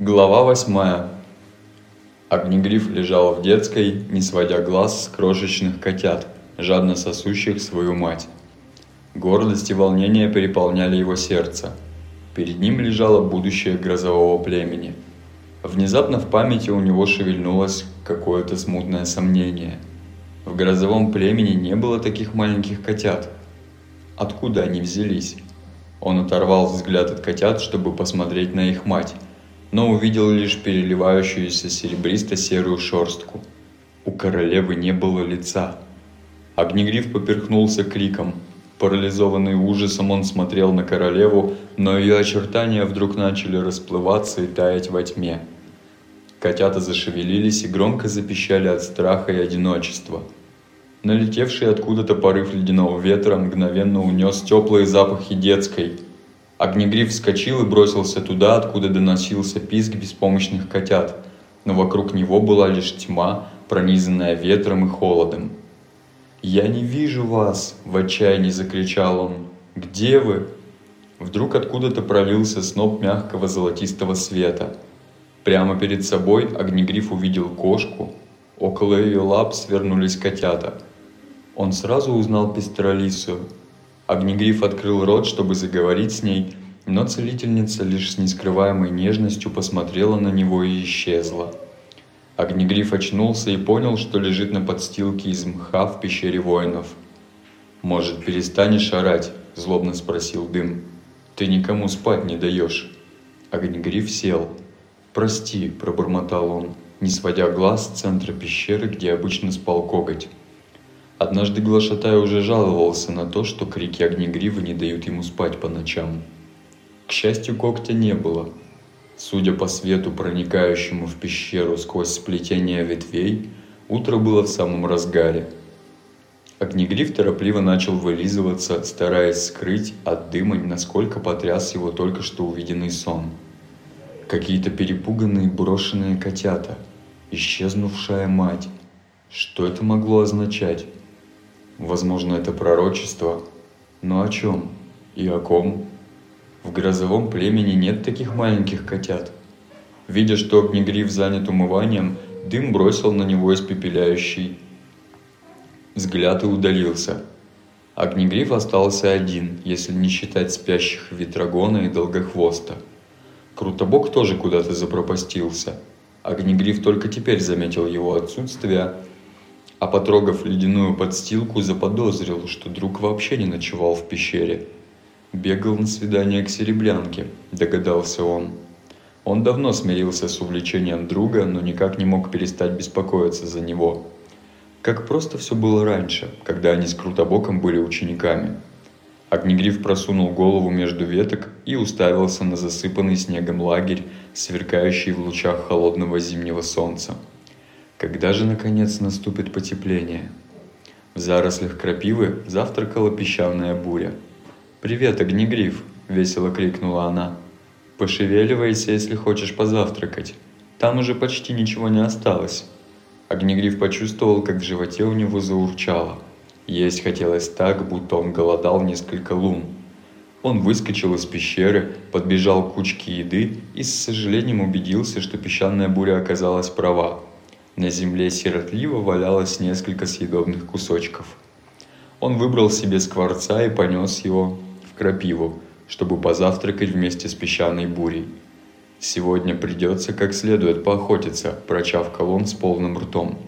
Глава восьмая. Огнегриф лежал в детской, не сводя глаз с крошечных котят, жадно сосущих свою мать. Гордость и волнение переполняли его сердце. Перед ним лежало будущее грозового племени. Внезапно в памяти у него шевельнулось какое-то смутное сомнение. В грозовом племени не было таких маленьких котят. Откуда они взялись? Он оторвал взгляд от котят, чтобы посмотреть на их мать – но увидел лишь переливающуюся серебристо-серую шерстку. У королевы не было лица. Огнегриф поперхнулся криком. Парализованный ужасом он смотрел на королеву, но ее очертания вдруг начали расплываться и таять во тьме. Котята зашевелились и громко запищали от страха и одиночества. Налетевший откуда-то порыв ледяного ветра мгновенно унес теплые запахи детской – Огнегриф вскочил и бросился туда, откуда доносился писк беспомощных котят, но вокруг него была лишь тьма, пронизанная ветром и холодом. «Я не вижу вас!» – в отчаянии закричал он. «Где вы?» Вдруг откуда-то пролился сноп мягкого золотистого света. Прямо перед собой Огнегриф увидел кошку. Около ее лап свернулись котята. Он сразу узнал Пестролису, Огнегриф открыл рот, чтобы заговорить с ней, но целительница лишь с нескрываемой нежностью посмотрела на него и исчезла. Огнегриф очнулся и понял, что лежит на подстилке из мха в пещере воинов. «Может, перестанешь орать?» – злобно спросил Дым. «Ты никому спать не даешь». Огнегриф сел. «Прости», – пробормотал он, не сводя глаз с центра пещеры, где обычно спал коготь. Однажды Глашатай уже жаловался на то, что крики огнегривы не дают ему спать по ночам. К счастью, когтя не было. Судя по свету, проникающему в пещеру сквозь сплетение ветвей, утро было в самом разгаре. Огнегриф торопливо начал вылизываться, стараясь скрыть от дыма, насколько потряс его только что увиденный сон. Какие-то перепуганные брошенные котята, исчезнувшая мать. Что это могло означать? Возможно, это пророчество. Но о чем? И о ком? В грозовом племени нет таких маленьких котят. Видя, что огнегриф занят умыванием, дым бросил на него испепеляющий взгляд и удалился. Огнегриф остался один, если не считать спящих Ветрогона и Долгохвоста. Крутобок тоже куда-то запропастился. Огнегриф только теперь заметил его отсутствие, а потрогав ледяную подстилку, заподозрил, что друг вообще не ночевал в пещере. Бегал на свидание к серебрянке, догадался он. Он давно смирился с увлечением друга, но никак не мог перестать беспокоиться за него. Как просто все было раньше, когда они с Крутобоком были учениками. Огнегриф просунул голову между веток и уставился на засыпанный снегом лагерь, сверкающий в лучах холодного зимнего солнца. Когда же, наконец, наступит потепление? В зарослях крапивы завтракала песчаная буря. «Привет, огнегриф!» – весело крикнула она. «Пошевеливайся, если хочешь позавтракать. Там уже почти ничего не осталось». Огнегриф почувствовал, как в животе у него заурчало. Есть хотелось так, будто он голодал несколько лун. Он выскочил из пещеры, подбежал к кучке еды и с сожалением убедился, что песчаная буря оказалась права. На земле сиротливо валялось несколько съедобных кусочков. Он выбрал себе скворца и понес его в крапиву, чтобы позавтракать вместе с песчаной бурей. «Сегодня придется как следует поохотиться», – прочавкал он с полным ртом.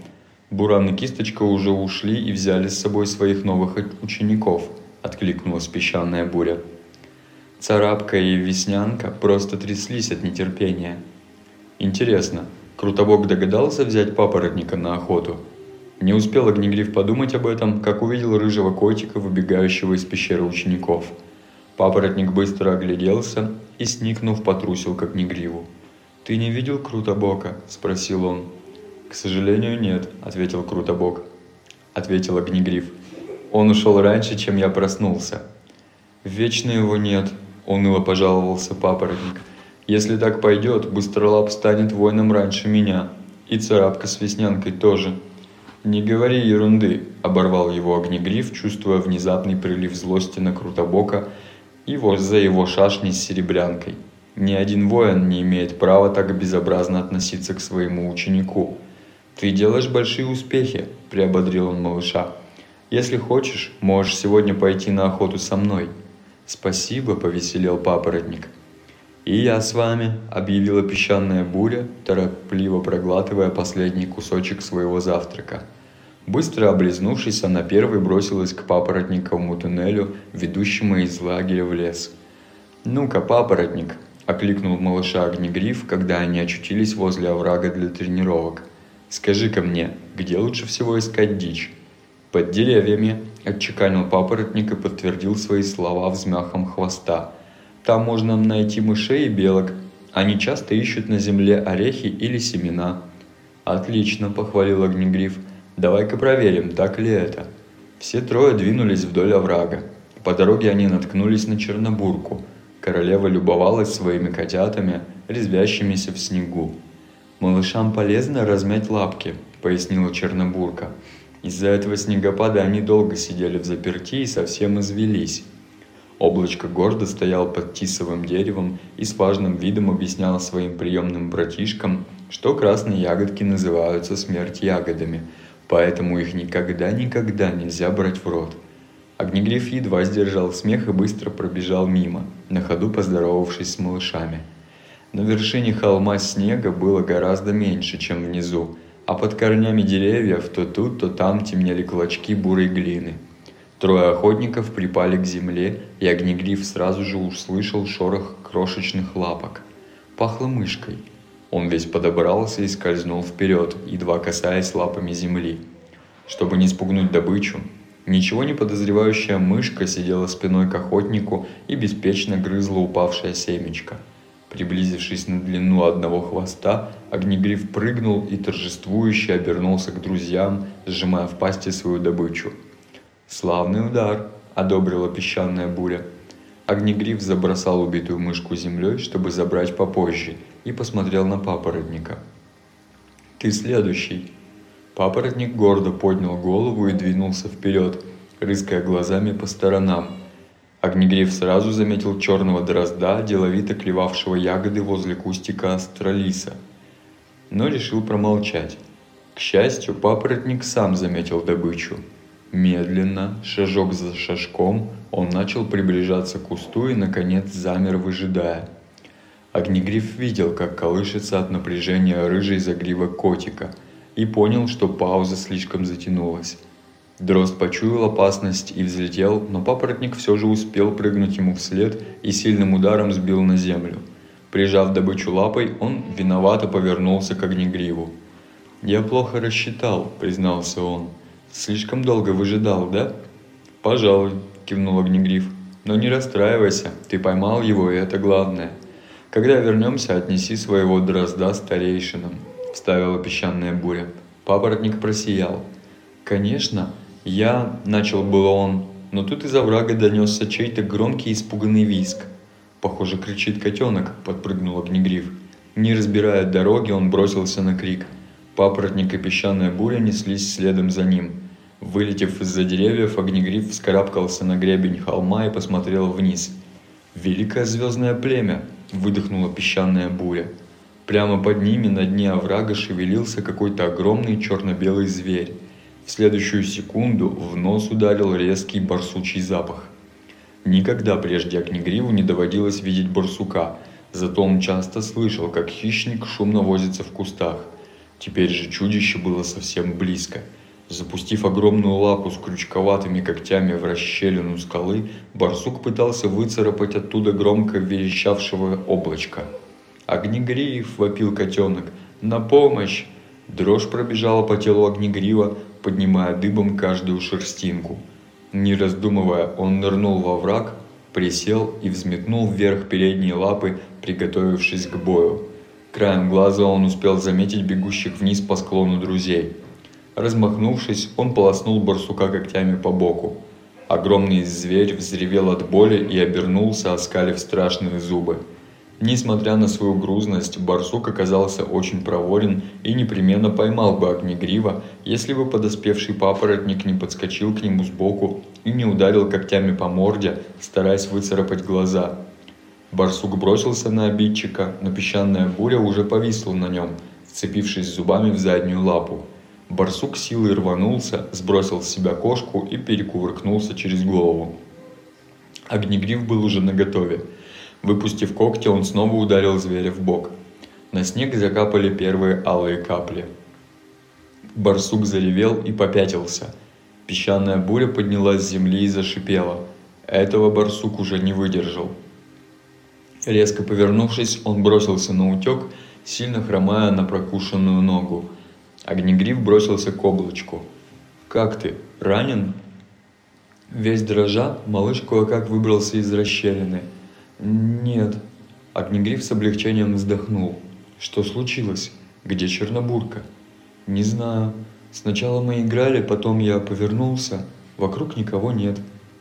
Буран и Кисточка уже ушли и взяли с собой своих новых учеников, откликнулась песчаная буря. Царапка и Веснянка просто тряслись от нетерпения. Интересно, Крутобок догадался взять папоротника на охоту. Не успел Огнегриф подумать об этом, как увидел рыжего котика, выбегающего из пещеры учеников. Папоротник быстро огляделся и, сникнув, потрусил к Огнегриву. «Ты не видел Крутобока?» – спросил он. «К сожалению, нет», – ответил Крутобок. Ответил Огнегриф. «Он ушел раньше, чем я проснулся». «Вечно его нет», – уныло пожаловался папоротник. Если так пойдет, Быстролап станет воином раньше меня. И Царапка с Веснянкой тоже. «Не говори ерунды», – оборвал его огнегриф, чувствуя внезапный прилив злости на Крутобока и за его шашни с серебрянкой. Ни один воин не имеет права так безобразно относиться к своему ученику. «Ты делаешь большие успехи», – приободрил он малыша. «Если хочешь, можешь сегодня пойти на охоту со мной». «Спасибо», – повеселел папоротник. «И я с вами», – объявила песчаная буря, торопливо проглатывая последний кусочек своего завтрака. Быстро облизнувшись, она первой бросилась к папоротниковому туннелю, ведущему из лагеря в лес. «Ну-ка, папоротник!» – окликнул малыша Огнегриф, когда они очутились возле оврага для тренировок. «Скажи-ка мне, где лучше всего искать дичь?» «Под деревьями», – отчеканил папоротник и подтвердил свои слова взмахом хвоста – там можно найти мышей и белок. Они часто ищут на земле орехи или семена. Отлично, похвалил Огнегриф. Давай-ка проверим, так ли это. Все трое двинулись вдоль оврага. По дороге они наткнулись на Чернобурку. Королева любовалась своими котятами, резвящимися в снегу. «Малышам полезно размять лапки», — пояснила Чернобурка. Из-за этого снегопада они долго сидели в заперти и совсем извелись. Облачко гордо стоял под тисовым деревом и с важным видом объяснял своим приемным братишкам, что красные ягодки называются смерть ягодами, поэтому их никогда-никогда нельзя брать в рот. Огнегриф едва сдержал смех и быстро пробежал мимо, на ходу поздоровавшись с малышами. На вершине холма снега было гораздо меньше, чем внизу, а под корнями деревьев то тут, то там темнели клочки бурой глины – Трое охотников припали к земле, и Огнегриф сразу же услышал шорох крошечных лапок. Пахло мышкой. Он весь подобрался и скользнул вперед, едва касаясь лапами земли. Чтобы не спугнуть добычу, ничего не подозревающая мышка сидела спиной к охотнику и беспечно грызла упавшее семечко. Приблизившись на длину одного хвоста, Огнегриф прыгнул и торжествующе обернулся к друзьям, сжимая в пасти свою добычу – «Славный удар!» – одобрила песчаная буря. Огнегриф забросал убитую мышку землей, чтобы забрать попозже, и посмотрел на папоротника. «Ты следующий!» Папоротник гордо поднял голову и двинулся вперед, рыская глазами по сторонам. Огнегриф сразу заметил черного дрозда, деловито клевавшего ягоды возле кустика астролиса, но решил промолчать. К счастью, папоротник сам заметил добычу – Медленно, шажок за шажком, он начал приближаться к кусту и, наконец, замер, выжидая. Огнегриф видел, как колышется от напряжения рыжий загривок котика, и понял, что пауза слишком затянулась. Дрозд почуял опасность и взлетел, но папоротник все же успел прыгнуть ему вслед и сильным ударом сбил на землю. Прижав добычу лапой, он виновато повернулся к огнегриву. «Я плохо рассчитал», — признался он. Слишком долго выжидал, да? Пожалуй, кивнул Огнегриф. Но не расстраивайся, ты поймал его, и это главное. Когда вернемся, отнеси своего дрозда старейшинам, вставила песчаная буря. Папоротник просиял. Конечно, я, начал было он, но тут из оврага донесся чей-то громкий испуганный визг. Похоже, кричит котенок, подпрыгнул Огнегриф. Не разбирая дороги, он бросился на крик – Папоротник и песчаная буря неслись следом за ним. Вылетев из-за деревьев, огнегриф вскарабкался на гребень холма и посмотрел вниз. «Великое звездное племя!» – выдохнула песчаная буря. Прямо под ними на дне оврага шевелился какой-то огромный черно-белый зверь. В следующую секунду в нос ударил резкий барсучий запах. Никогда прежде Огнегриву не доводилось видеть барсука, зато он часто слышал, как хищник шумно возится в кустах – Теперь же чудище было совсем близко. Запустив огромную лапу с крючковатыми когтями в расщелину скалы, барсук пытался выцарапать оттуда громко верещавшего облачка. «Огнегриф!» – вопил котенок. «На помощь!» Дрожь пробежала по телу огнегрива, поднимая дыбом каждую шерстинку. Не раздумывая, он нырнул во враг, присел и взметнул вверх передние лапы, приготовившись к бою. Краем глаза он успел заметить бегущих вниз по склону друзей. Размахнувшись, он полоснул барсука когтями по боку. Огромный зверь взревел от боли и обернулся, оскалив страшные зубы. Несмотря на свою грузность, барсук оказался очень проворен и непременно поймал бы огнегрива, если бы подоспевший папоротник не подскочил к нему сбоку и не ударил когтями по морде, стараясь выцарапать глаза – Барсук бросился на обидчика, но песчаная буря уже повисла на нем, вцепившись зубами в заднюю лапу. Барсук силой рванулся, сбросил с себя кошку и перекувыркнулся через голову. Огнегриф был уже наготове. Выпустив когти, он снова ударил зверя в бок. На снег закапали первые алые капли. Барсук заревел и попятился. Песчаная буря поднялась с земли и зашипела. Этого барсук уже не выдержал. Резко повернувшись, он бросился на утек, сильно хромая на прокушенную ногу. Огнегриф бросился к облачку. «Как ты? Ранен?» Весь дрожа, малыш кое-как выбрался из расщелины. «Нет». Огнегриф с облегчением вздохнул. «Что случилось? Где Чернобурка?» «Не знаю. Сначала мы играли, потом я повернулся. Вокруг никого нет.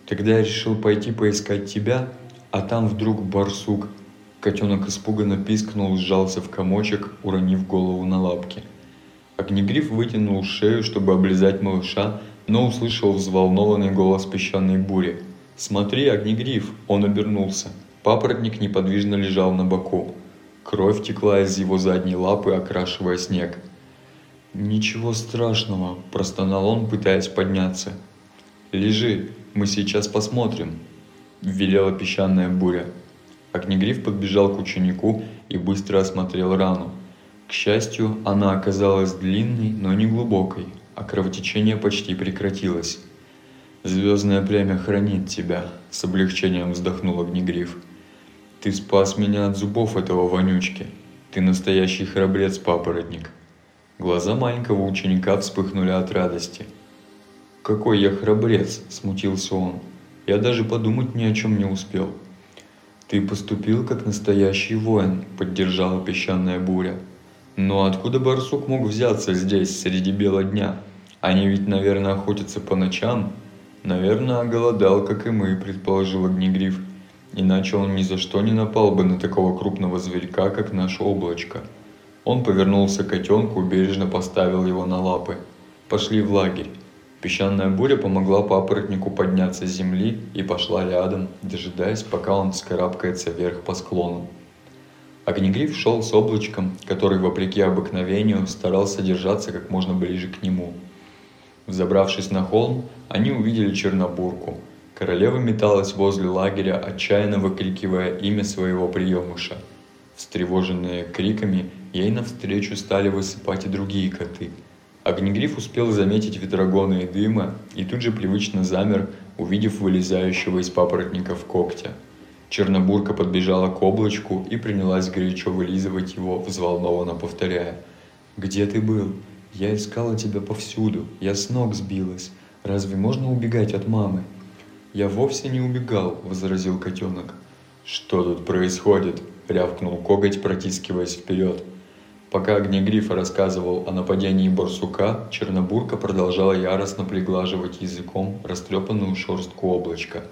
Тогда я решил пойти поискать тебя, а там вдруг барсук. Котенок испуганно пискнул, сжался в комочек, уронив голову на лапки. Огнегриф вытянул шею, чтобы облизать малыша, но услышал взволнованный голос песчаной бури. «Смотри, Огнегриф!» Он обернулся. Папоротник неподвижно лежал на боку. Кровь текла из его задней лапы, окрашивая снег. «Ничего страшного», – простонал он, пытаясь подняться. «Лежи, мы сейчас посмотрим», – велела песчаная буря. Огнегриф подбежал к ученику и быстро осмотрел рану. К счастью, она оказалась длинной, но не глубокой, а кровотечение почти прекратилось. «Звездное племя хранит тебя», – с облегчением вздохнул Огнегриф. «Ты спас меня от зубов этого вонючки. Ты настоящий храбрец-папоротник». Глаза маленького ученика вспыхнули от радости. «Какой я храбрец!» – смутился он. «Я даже подумать ни о чем не успел». «Ты поступил как настоящий воин», – поддержала песчаная буря. «Но откуда барсук мог взяться здесь, среди бела дня? Они ведь, наверное, охотятся по ночам?» «Наверное, голодал, как и мы», – предположил Огнегриф. «Иначе он ни за что не напал бы на такого крупного зверька, как наше облачко». Он повернулся к котенку, бережно поставил его на лапы. «Пошли в лагерь». Песчаная буря помогла папоротнику подняться с земли и пошла рядом, дожидаясь, пока он скарабкается вверх по склону. Огнегриф шел с облачком, который, вопреки обыкновению, старался держаться как можно ближе к нему. Взобравшись на холм, они увидели Чернобурку. Королева металась возле лагеря, отчаянно выкрикивая имя своего приемыша. Встревоженные криками, ей навстречу стали высыпать и другие коты – Огнегриф успел заметить ветрогоны и дыма и тут же привычно замер, увидев вылезающего из папоротников когтя. Чернобурка подбежала к облачку и принялась горячо вылизывать его, взволнованно повторяя. «Где ты был? Я искала тебя повсюду. Я с ног сбилась. Разве можно убегать от мамы?» «Я вовсе не убегал», — возразил котенок. «Что тут происходит?» — рявкнул коготь, протискиваясь вперед. Пока Огнегриф рассказывал о нападении барсука, Чернобурка продолжала яростно приглаживать языком растрепанную шерстку облачка.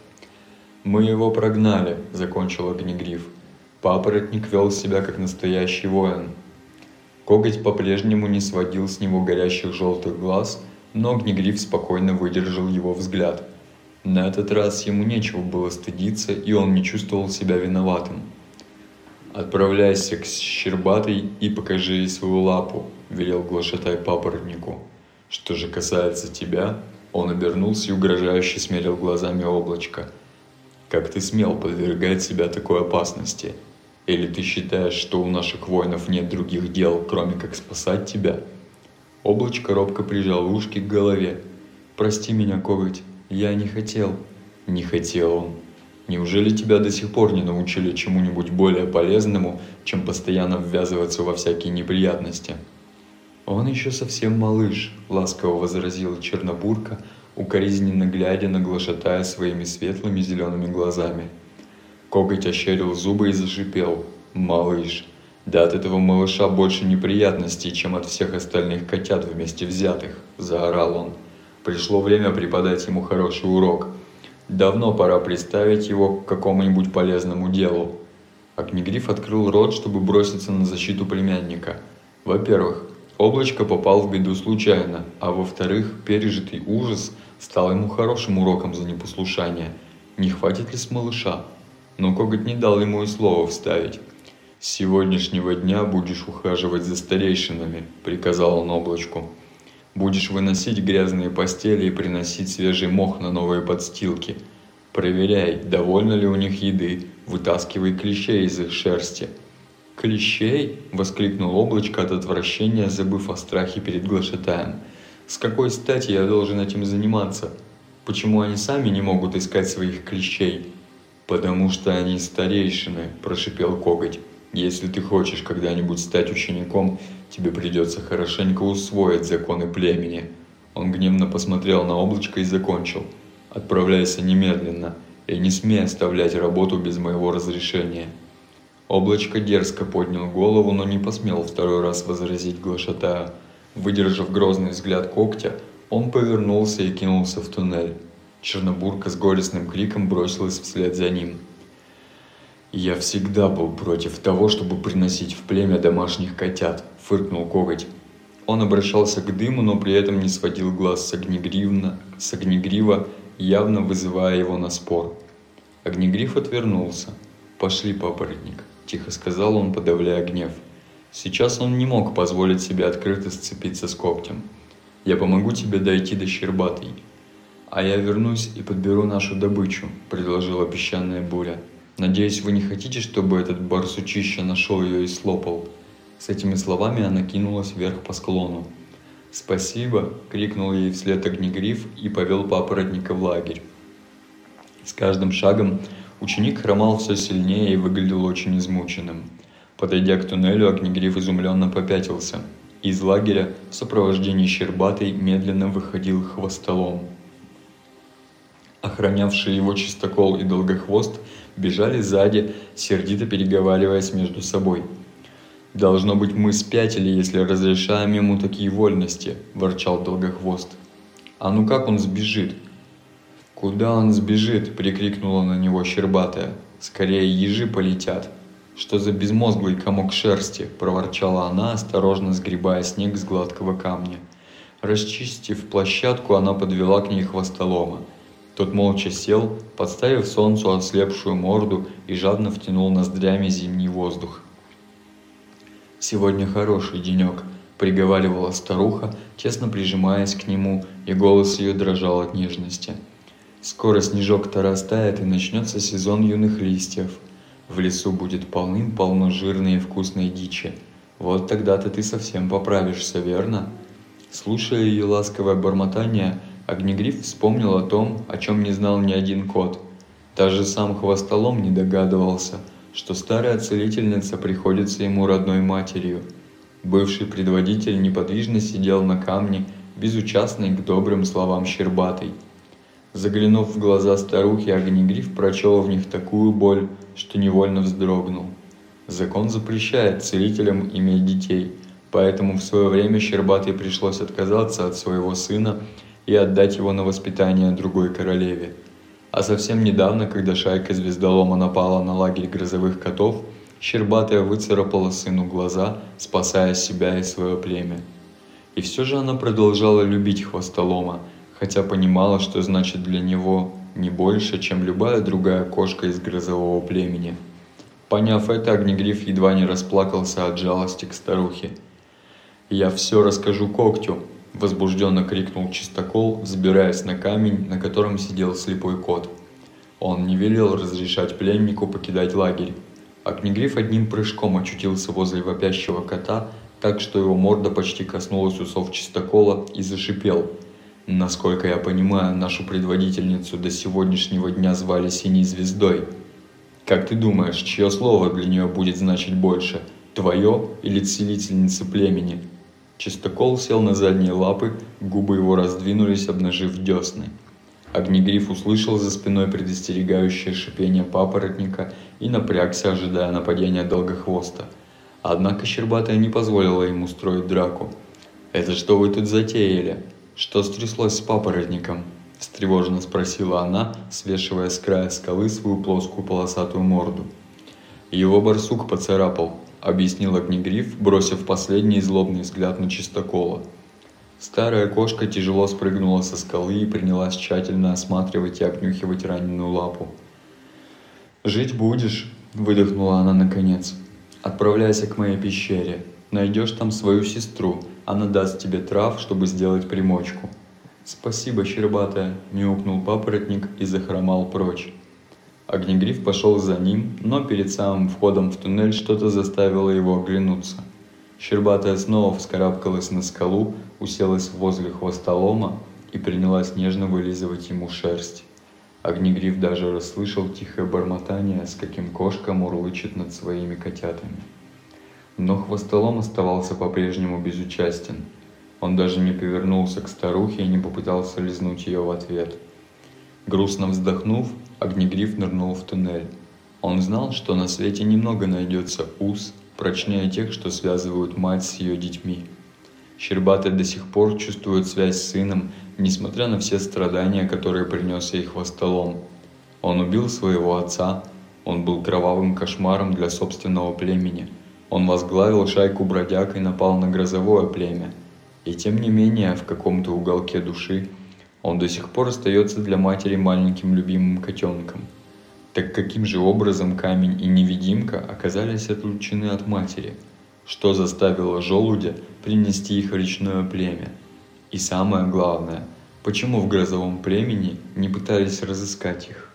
«Мы его прогнали», — закончил Огнегриф. Папоротник вел себя как настоящий воин. Коготь по-прежнему не сводил с него горящих желтых глаз, но Огнегриф спокойно выдержал его взгляд. На этот раз ему нечего было стыдиться, и он не чувствовал себя виноватым. «Отправляйся к Щербатой и покажи ей свою лапу», — велел глашатай папоротнику. «Что же касается тебя...» Он обернулся и угрожающе смерил глазами облачко. «Как ты смел подвергать себя такой опасности? Или ты считаешь, что у наших воинов нет других дел, кроме как спасать тебя?» Облачко робко прижал ушки к голове. «Прости меня, коготь, я не хотел». «Не хотел он», Неужели тебя до сих пор не научили чему-нибудь более полезному, чем постоянно ввязываться во всякие неприятности? Он еще совсем малыш, ласково возразила Чернобурка, укоризненно глядя на глашатая своими светлыми зелеными глазами. Коготь ощерил зубы и зашипел. «Малыш, да от этого малыша больше неприятностей, чем от всех остальных котят вместе взятых», – заорал он. «Пришло время преподать ему хороший урок. Давно пора приставить его к какому-нибудь полезному делу. Огнегриф открыл рот, чтобы броситься на защиту племянника. Во-первых, облачко попал в беду случайно, а во-вторых, пережитый ужас стал ему хорошим уроком за непослушание. Не хватит ли с малыша? но коготь не дал ему и слова вставить. «С сегодняшнего дня будешь ухаживать за старейшинами», — приказал он облачку. «Будешь выносить грязные постели и приносить свежий мох на новые подстилки. Проверяй, довольно ли у них еды, вытаскивай клещей из их шерсти». «Клещей?» — воскликнул облачко от отвращения, забыв о страхе перед глашатаем. «С какой стати я должен этим заниматься? Почему они сами не могут искать своих клещей?» «Потому что они старейшины», – прошипел коготь. Если ты хочешь когда-нибудь стать учеником, тебе придется хорошенько усвоить законы племени. Он гневно посмотрел на облачко и закончил. Отправляйся немедленно и не смей оставлять работу без моего разрешения. Облачко дерзко поднял голову, но не посмел второй раз возразить глашатаю. Выдержав грозный взгляд когтя, он повернулся и кинулся в туннель. Чернобурка с горестным криком бросилась вслед за ним – «Я всегда был против того, чтобы приносить в племя домашних котят», — фыркнул коготь. Он обращался к дыму, но при этом не сводил глаз с, огнегривна, с огнегрива, явно вызывая его на спор. Огнегриф отвернулся. «Пошли, папоротник», — тихо сказал он, подавляя гнев. Сейчас он не мог позволить себе открыто сцепиться с когтем. «Я помогу тебе дойти до Щербатой». «А я вернусь и подберу нашу добычу», — предложила песчаная буря. Надеюсь, вы не хотите, чтобы этот барсучище нашел ее и слопал?» С этими словами она кинулась вверх по склону. «Спасибо!» — крикнул ей вслед огнегриф и повел папоротника в лагерь. С каждым шагом ученик хромал все сильнее и выглядел очень измученным. Подойдя к туннелю, огнегриф изумленно попятился. Из лагеря в сопровождении Щербатой медленно выходил хвостолом. Охранявшие его чистокол и долгохвост бежали сзади, сердито переговариваясь между собой. «Должно быть, мы спятили, если разрешаем ему такие вольности», – ворчал Долгохвост. «А ну как он сбежит?» «Куда он сбежит?» – прикрикнула на него Щербатая. «Скорее ежи полетят». «Что за безмозглый комок шерсти?» – проворчала она, осторожно сгребая снег с гладкого камня. Расчистив площадку, она подвела к ней хвостолома – тот молча сел, подставив солнцу ослепшую морду и жадно втянул ноздрями зимний воздух. «Сегодня хороший денек», — приговаривала старуха, тесно прижимаясь к нему, и голос ее дрожал от нежности. «Скоро снежок-то растает, и начнется сезон юных листьев. В лесу будет полным-полно жирной и вкусной дичи. Вот тогда-то ты совсем поправишься, верно?» Слушая ее ласковое бормотание, Огнегриф вспомнил о том, о чем не знал ни один кот. Даже сам хвостолом не догадывался, что старая целительница приходится ему родной матерью. Бывший предводитель неподвижно сидел на камне, безучастный к добрым словам Щербатой. Заглянув в глаза старухи, Огнегриф прочел в них такую боль, что невольно вздрогнул. Закон запрещает целителям иметь детей, поэтому в свое время Щербатой пришлось отказаться от своего сына и отдать его на воспитание другой королеве. А совсем недавно, когда шайка звездолома напала на лагерь грозовых котов, Щербатая выцарапала сыну глаза, спасая себя и свое племя. И все же она продолжала любить хвостолома, хотя понимала, что значит для него не больше, чем любая другая кошка из грозового племени. Поняв это, Огнегриф едва не расплакался от жалости к старухе. «Я все расскажу когтю», Возбужденно крикнул чистокол, взбираясь на камень, на котором сидел слепой кот. Он не велел разрешать пленнику покидать лагерь. Огнегриф одним прыжком очутился возле вопящего кота, так что его морда почти коснулась усов чистокола и зашипел. Насколько я понимаю, нашу предводительницу до сегодняшнего дня звали Синей Звездой. Как ты думаешь, чье слово для нее будет значить больше? Твое или целительницы племени? Чистокол сел на задние лапы, губы его раздвинулись, обнажив десны. Огнегриф услышал за спиной предостерегающее шипение папоротника и напрягся, ожидая нападения долгохвоста. Однако Щербатая не позволила ему строить драку. «Это что вы тут затеяли? Что стряслось с папоротником?» – встревоженно спросила она, свешивая с края скалы свою плоскую полосатую морду. Его барсук поцарапал, — объяснил Огнегриф, бросив последний злобный взгляд на чистокола. Старая кошка тяжело спрыгнула со скалы и принялась тщательно осматривать и обнюхивать раненую лапу. «Жить будешь», — выдохнула она наконец. «Отправляйся к моей пещере. Найдешь там свою сестру. Она даст тебе трав, чтобы сделать примочку». «Спасибо, щербатая», — мяукнул папоротник и захромал прочь. Огнегриф пошел за ним, но перед самым входом в туннель что-то заставило его оглянуться. Щербатая снова вскарабкалась на скалу, уселась возле хвостолома и принялась нежно вылизывать ему шерсть. Огнегриф даже расслышал тихое бормотание, с каким кошка мурлычет над своими котятами. Но хвостолом оставался по-прежнему безучастен. Он даже не повернулся к старухе и не попытался лизнуть ее в ответ. Грустно вздохнув, Огнегриф нырнул в туннель. Он знал, что на свете немного найдется уз, прочнее тех, что связывают мать с ее детьми. Щербатый до сих пор чувствует связь с сыном несмотря на все страдания, которые принес ей хвостолом. Он убил своего отца, он был кровавым кошмаром для собственного племени. Он возглавил шайку бродяг и напал на грозовое племя. И тем не менее, в каком-то уголке души, он до сих пор остается для матери маленьким любимым котенком. Так каким же образом камень и невидимка оказались отлучены от матери? Что заставило желудя принести их в речное племя? И самое главное, почему в грозовом племени не пытались разыскать их?